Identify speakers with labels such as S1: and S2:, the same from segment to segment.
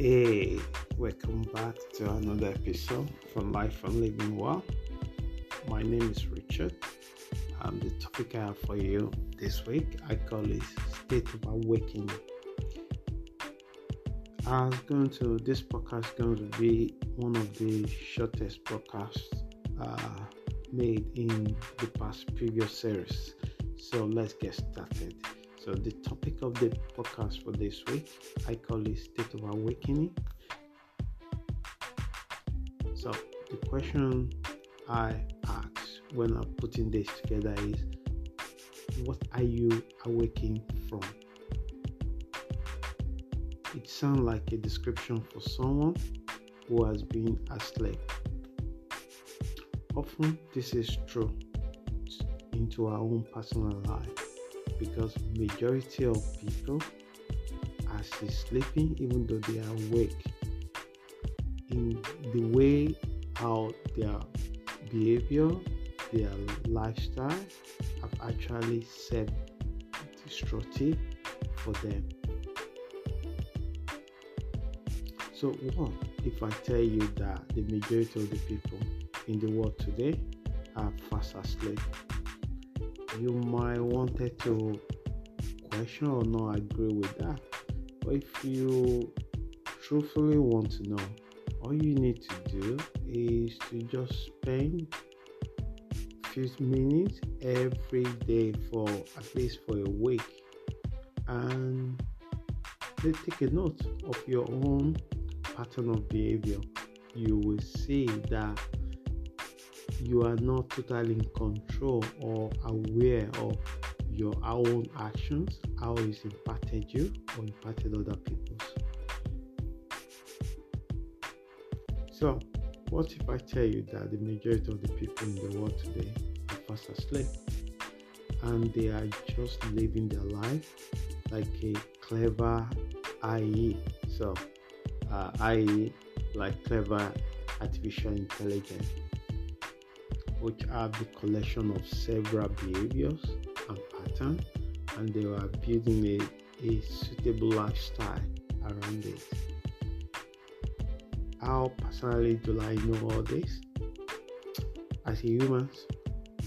S1: Hey, welcome back to another episode from Life and Living Well. My name is Richard. Um, the topic I have for you this week I call it State of Awakening. I'm going to this podcast is going to be one of the shortest podcasts uh, made in the past previous series. So let's get started. So the topic of the podcast for this week, I call it State of Awakening. So the question I ask when I'm putting this together is what are you awakening from? It sounds like a description for someone who has been asleep. Often this is true into our own personal life because majority of people are still sleeping even though they are awake. In the way how their behavior their lifestyle have actually set destructive for them. So what if i tell you that the majority of the people in the world today are fast asleep you might wanted to question or not agree with that. But if you truthfully want to know, all you need to do is to just spend few minutes every day for at least for a week and then take a note of your own pattern of behavior. You will see that you are not totally in control or aware of your own actions, how it's impacted you or impacted other people's. So, what if I tell you that the majority of the people in the world today are fast asleep and they are just living their life like a clever AI? So, uh, AI like clever artificial intelligence which are the collection of several behaviors and patterns, and they are building a, a suitable lifestyle around it. How personally do I know all this? As humans,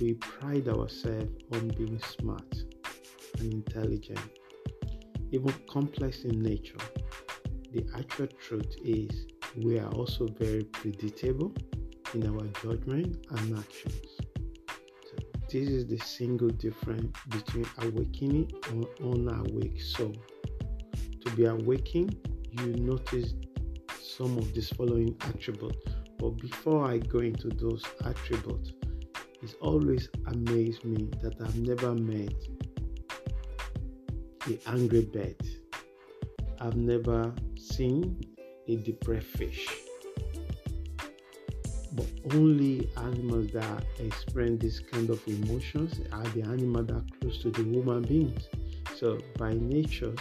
S1: we pride ourselves on being smart and intelligent, even complex in nature. The actual truth is, we are also very predictable in our judgment and actions. So this is the single difference between awakening and unawake soul. To be awakened, you notice some of these following attributes. But before I go into those attributes, it's always amazed me that I've never met a angry bird. I've never seen a depressed fish only animals that experience this kind of emotions are the animals that are close to the human beings. So by nature,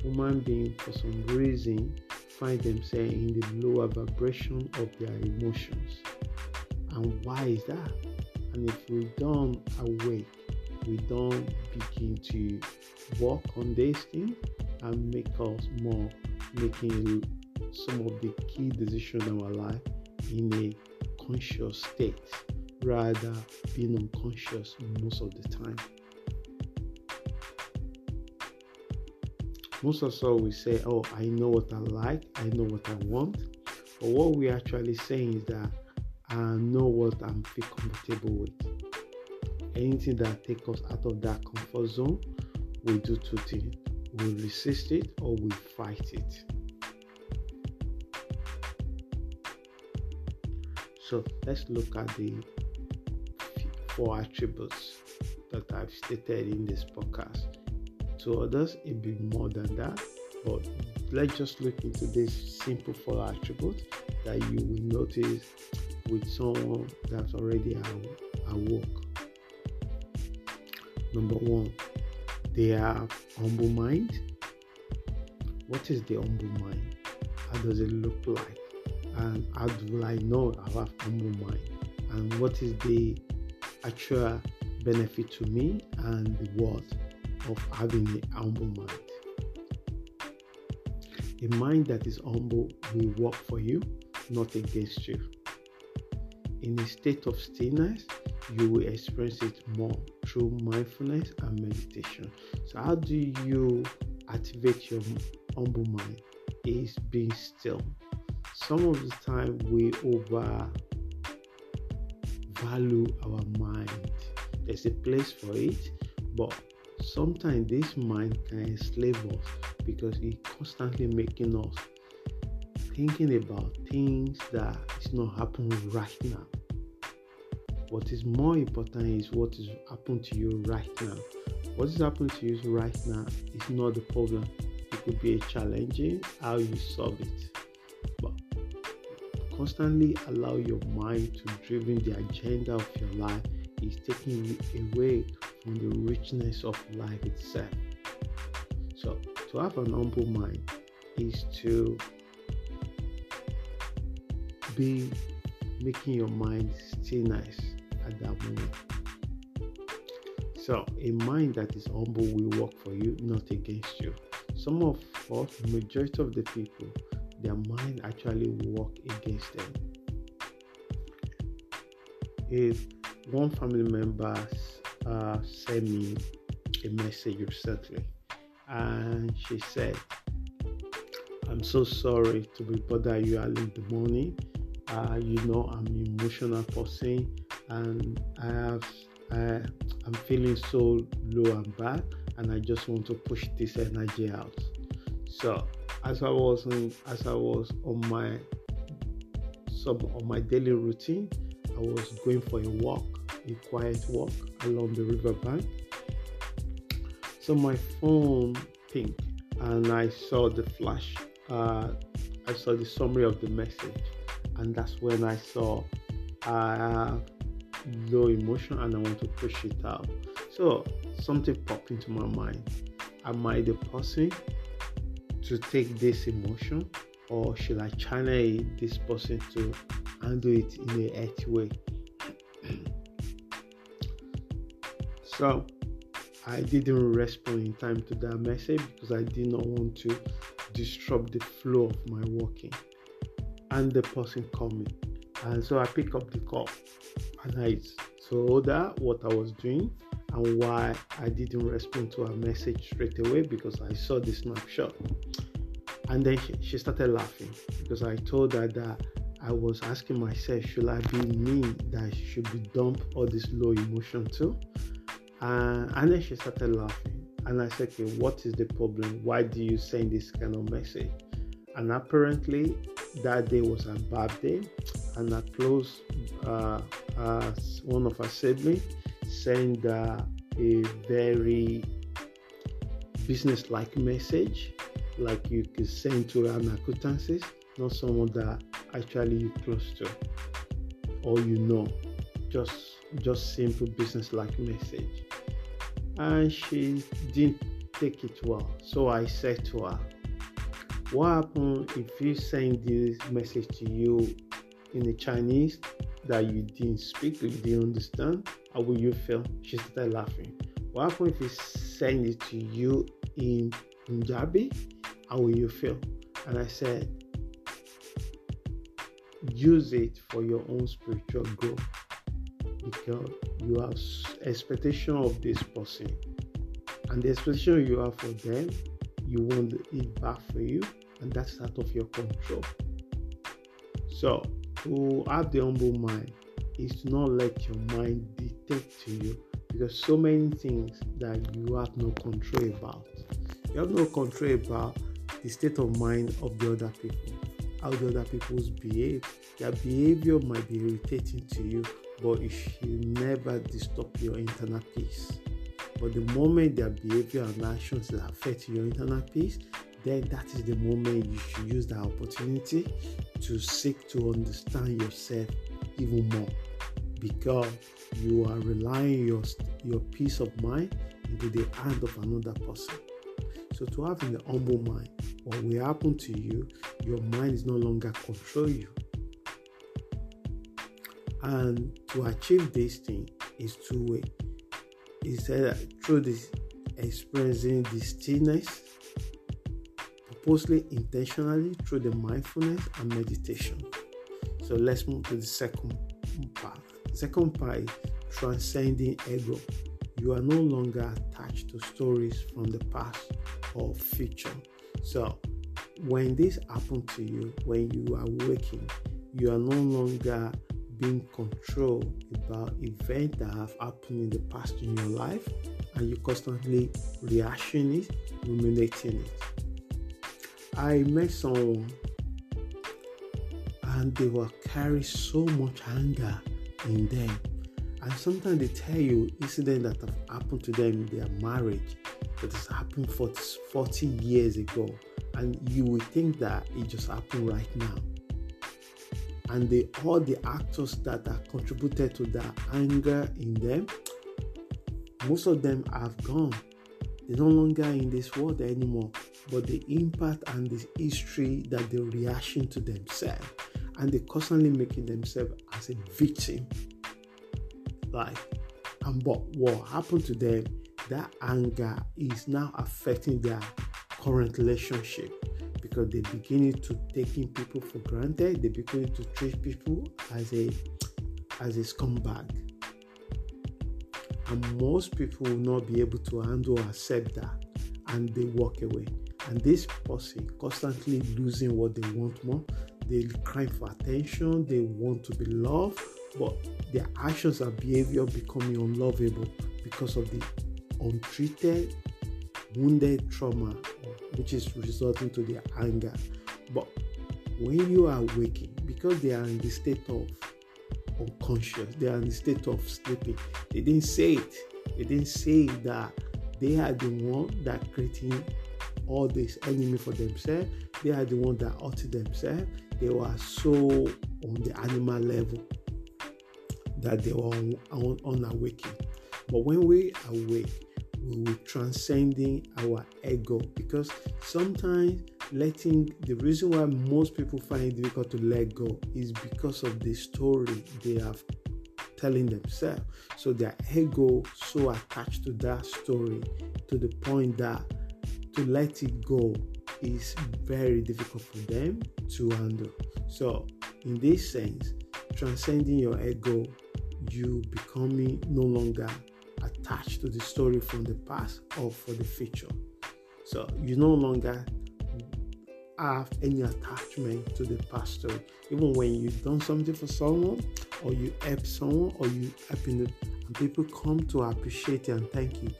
S1: human beings for some reason find themselves in the lower vibration of their emotions. And why is that? And if we don't awake, we don't begin to work on this thing and make us more making some of the key decisions in our life in a conscious state rather being unconscious most of the time. Most of us we say, Oh, I know what I like, I know what I want. But what we're actually saying is that I know what I'm feel comfortable with. Anything that takes us out of that comfort zone, we do two things. We resist it or we fight it. So let's look at the four attributes that I've stated in this podcast. To others, it be more than that, but let's just look into this simple four attributes that you will notice with someone that's already awoke. Number one, they have humble mind. What is the humble mind? How does it look like? And how do I know I have humble mind and what is the actual benefit to me and the worth of having a humble mind. A mind that is humble will work for you, not against you. In a state of stillness, you will experience it more through mindfulness and meditation. So, how do you activate your humble mind? Is being still. Some of the time we overvalue our mind. There's a place for it, but sometimes this mind can enslave us because it's constantly making us thinking about things that is not happening right now. What is more important is what is happening to you right now. What is happening to you right now is not the problem. It could be a challenging how you solve it. But constantly allow your mind to driven the agenda of your life is taking you away from the richness of life itself. So to have an humble mind is to be making your mind still nice at that moment. So, a mind that is humble will work for you, not against you. Some of us, majority of the people, their mind actually work against them. If one family member uh, sent me a message recently, and she said, "I'm so sorry to be bothering you early in the morning. Uh, you know, I'm an emotional person and I have I, I'm feeling so low and bad, and I just want to push this energy out. So as I was in, as I was on my some on my daily routine, I was going for a walk, a quiet walk along the riverbank. So my phone pinged, and I saw the flash. Uh, I saw the summary of the message, and that's when I saw have low emotion and I want to push it out. So something popped into my mind. Am I the person to take this emotion or should I channel this person to handle it in a healthy way? so I didn't respond in time to that message because I did not want to disrupt the flow of my working and the person coming. And so I pick up the call and I told her what I was doing and why I didn't respond to her message straight away because I saw the snapshot. And then she, started laughing because I told her that I was asking myself, should I be me that should be dump all this low emotion too? Uh, and then she started laughing. And I said, okay, what is the problem? Why do you send this kind of message? And apparently, that day was a bad day and I close uh, uh, one of our siblings sent uh, a very business-like message, like you could send to an acquaintances, not someone that actually you close to or you know. Just just simple business-like message, and she didn't take it well. So I said to her, "What happened if you send this message to you in the Chinese that you didn't speak, you didn't understand, how will you feel? She started laughing. What happens if he send it to you in Punjabi? How will you feel? And I said, use it for your own spiritual growth because you have expectation of this person and the expectation you have for them you want it back for you and that's out of your control so to have the humble mind is to not let your mind dictate to you because so many things that you have no control about. You have no control about the state of mind of the other people, how the other people's behave. Their behavior might be irritating to you, but it should never disturb your internal peace. But the moment their behavior and actions affect your internal peace, then that is the moment you should use that opportunity to seek to understand yourself even more because you are relying your your peace of mind into the hand of another person. So to have in the humble mind, what will happen to you, your mind is no longer control you. And to achieve this thing is two way. Is that uh, through this experiencing the stillness purposely, intentionally through the mindfulness and meditation. So let's move to the second part. Second part transcending ego. You are no longer attached to stories from the past or future. So when this happens to you, when you are waking, you are no longer being controlled about events that have happened in the past in your life and you constantly reacting it, ruminating it. I met someone and they were carrying so much anger in them. And sometimes they tell you incidents that have happened to them in their marriage that has happened 40, 40 years ago. And you would think that it just happened right now. And they, all the actors that have contributed to that anger in them, most of them have gone. They're no longer in this world anymore. But the impact and the history that they're reaction to themselves and they're constantly making themselves as a victim. Like, and but what happened to them, that anger is now affecting their current relationship because they're beginning to taking people for granted. They're beginning to treat people as a as a scumbag. And most people will not be able to handle or accept that and they walk away. And this person constantly losing what they want more they cry for attention, they want to be loved, but their actions and behavior becoming unlovable because of the untreated, wounded trauma, which is resulting to their anger. But when you are waking, because they are in the state of unconscious, they are in the state of sleeping, they didn't say it. They didn't say that they are the one that creating all this enemy for themselves. They are the one that hurt themselves they were so on the animal level that they were un- unawakened. But when we awake, we will transcending our ego because sometimes letting the reason why most people find it difficult to let go is because of the story they have telling themselves. So their ego so attached to that story to the point that to let it go is very difficult for them to handle. So, in this sense, transcending your ego, you becoming no longer attached to the story from the past or for the future. So, you no longer have any attachment to the past story. Even when you've done something for someone, or you help someone, or you help in and people come to appreciate you and thank you,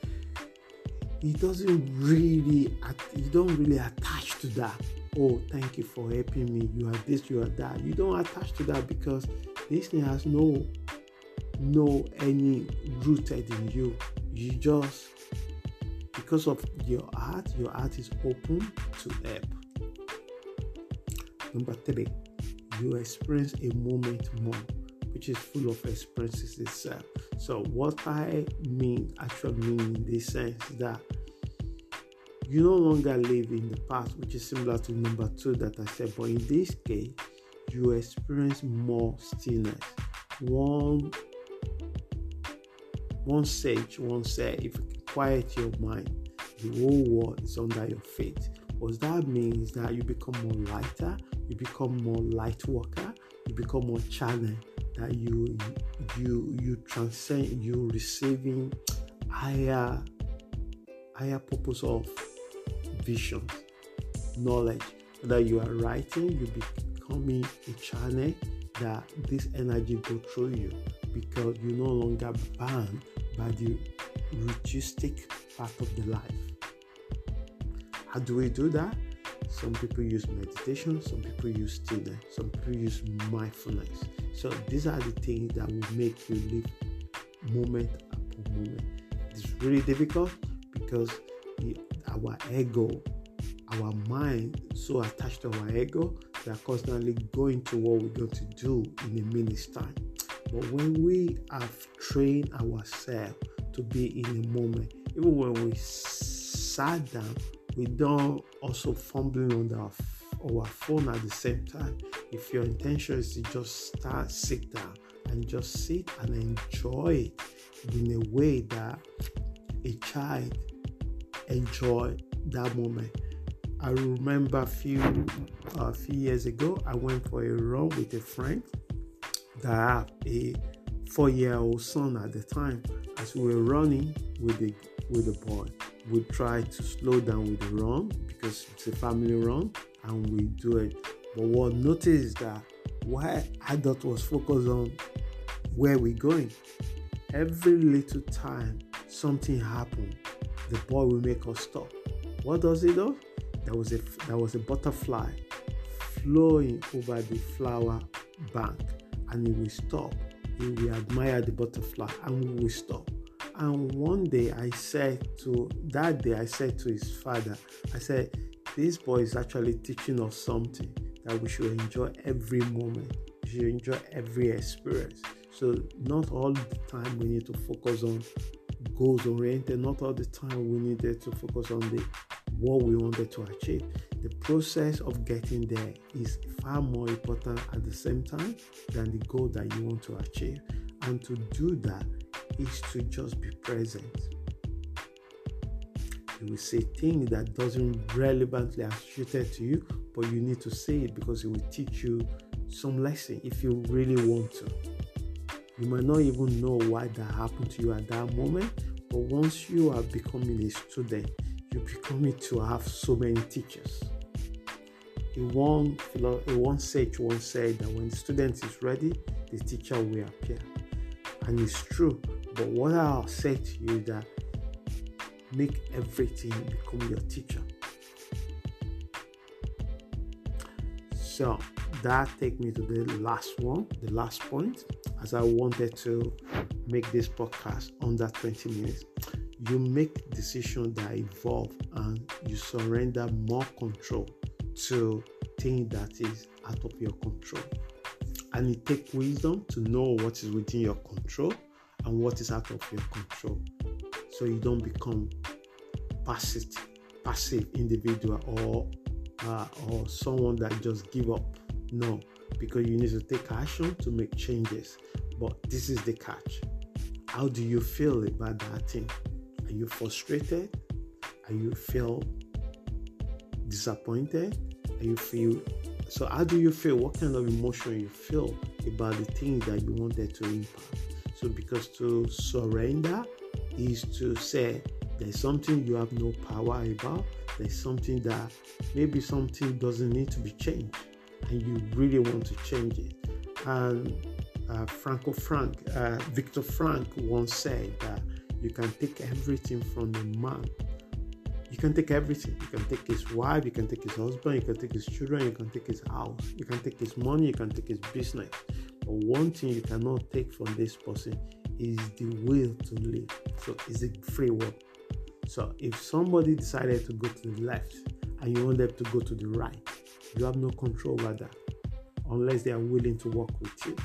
S1: he doesn't really you don't really attach to that oh thank you for helping me. You are this you are that. You don't attach to that because this thing has no no any rooted in you. You just because of your heart your heart is open to help. Number three you experience a moment more which is full of experiences itself. So, what I mean, actually mean in this sense, that you no longer live in the past, which is similar to number two that I said, but in this case, you experience more stillness. One, one sage once said, if you quiet your mind, the whole world is under your feet. What that means that you become more lighter, you become more light worker, you become more channel, that you you you transcend you receiving higher higher purpose of vision knowledge. That you are writing you becoming a channel that this energy go through you because you no longer bound by the ritualistic part of the life. How do we do that some people use meditation, some people use stillness, some people use mindfulness. So these are the things that will make you live moment upon moment. It's really difficult because our ego, our mind, so attached to our ego, they are constantly going to what we're going to do in a minute's time. But when we have trained ourselves to be in a moment, even when we sat down, we don't also fumbling on our, our phone at the same time. If your intention is to just start sit down and just sit and enjoy it in a way that a child enjoy that moment. I remember a few a uh, few years ago, I went for a run with a friend that had a four-year-old son at the time. As we were running with the with the boy, we try to slow down with the run because it's a family run, and we do it. But what noticed is that while adult was focused on where we're going, every little time something happened, the boy will make us stop. What does it do? There was a there was a butterfly flowing over the flower bank, and he will stop. He will admire the butterfly, and we will stop. And one day I said to that day I said to his father, I said, This boy is actually teaching us something that we should enjoy every moment. We should enjoy every experience. So not all the time we need to focus on goals oriented, not all the time we needed to focus on the what we wanted to achieve. The process of getting there is far more important at the same time than the goal that you want to achieve. And to do that is to just be present. You will say things that doesn't relevantly associated to you, but you need to say it because it will teach you some lesson if you really want to. You might not even know why that happened to you at that moment, but once you are becoming a student, you're becoming to have so many teachers. A one, a one sage once said that when the student is ready, the teacher will appear. And it's true. But what I'll say to you is that make everything become your teacher. So that take me to the last one, the last point, as I wanted to make this podcast under 20 minutes. You make decisions that evolve and you surrender more control to things that is out of your control. And it takes wisdom to know what is within your control and what is out of your control. So you don't become passive, passive individual or uh, or someone that just give up no, because you need to take action to make changes. But this is the catch. How do you feel about that thing? Are you frustrated? Are you feel disappointed? Are you feel so how do you feel? What kind of emotion you feel about the thing that you wanted to impact? So because to surrender is to say there's something you have no power about, there's something that maybe something doesn't need to be changed and you really want to change it. And uh, Franco Frank, uh, Viktor Frankl once said that you can take everything from a man. You can take everything. You can take his wife, you can take his husband, you can take his children, you can take his house, you can take his money, you can take his business. But one thing you cannot take from this person is the will to live. So it's a free will. So if somebody decided to go to the left and you want them to go to the right, you have no control over that unless they are willing to work with you.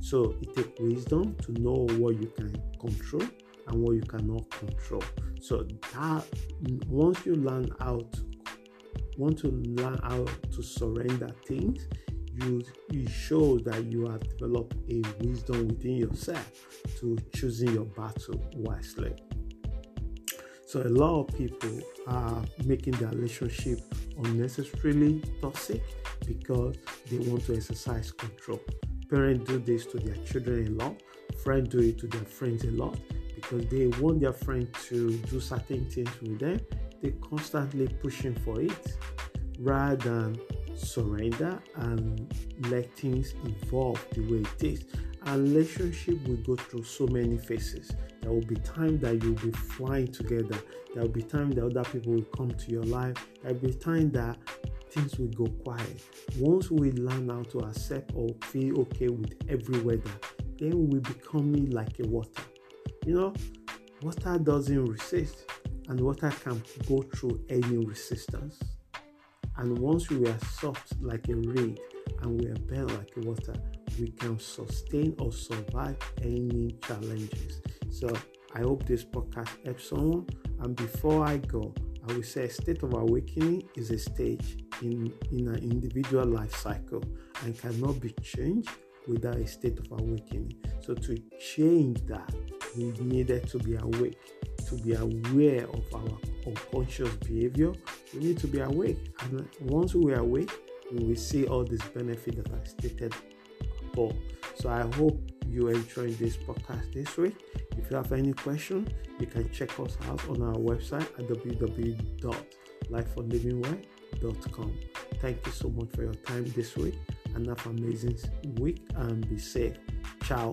S1: So it takes wisdom to know what you can control and what you cannot control. So that once you learn out, want to learn how to surrender things, you you show that you have developed a wisdom within yourself to choosing your battle wisely. So a lot of people are making their relationship unnecessarily toxic because they want to exercise control. Parents do this to their children a lot, friends do it to their friends a lot because they want their friend to do certain things with them. They're constantly pushing for it rather than surrender and let things evolve the way it is. A relationship will go through so many phases. There will be time that you'll be flying together. There will be time that other people will come to your life. There will be time that things will go quiet. Once we learn how to accept or feel okay with every weather, then we become like a water. You know, water doesn't resist, and water can go through any resistance. And once we are soft like a reed and we are bent like water, we can sustain or survive any challenges. So I hope this podcast helps someone. And before I go, I will say a state of awakening is a stage in, in an individual life cycle and cannot be changed without a state of awakening. So to change that, we needed to be awake to be aware of our unconscious behavior. We need to be awake. And once we are awake, we will see all these benefits that I stated above. So I hope you enjoyed this podcast this week. If you have any question, you can check us out on our website at www.lifeforlivingway.com. Thank you so much for your time this week and have an amazing week and be safe. Ciao.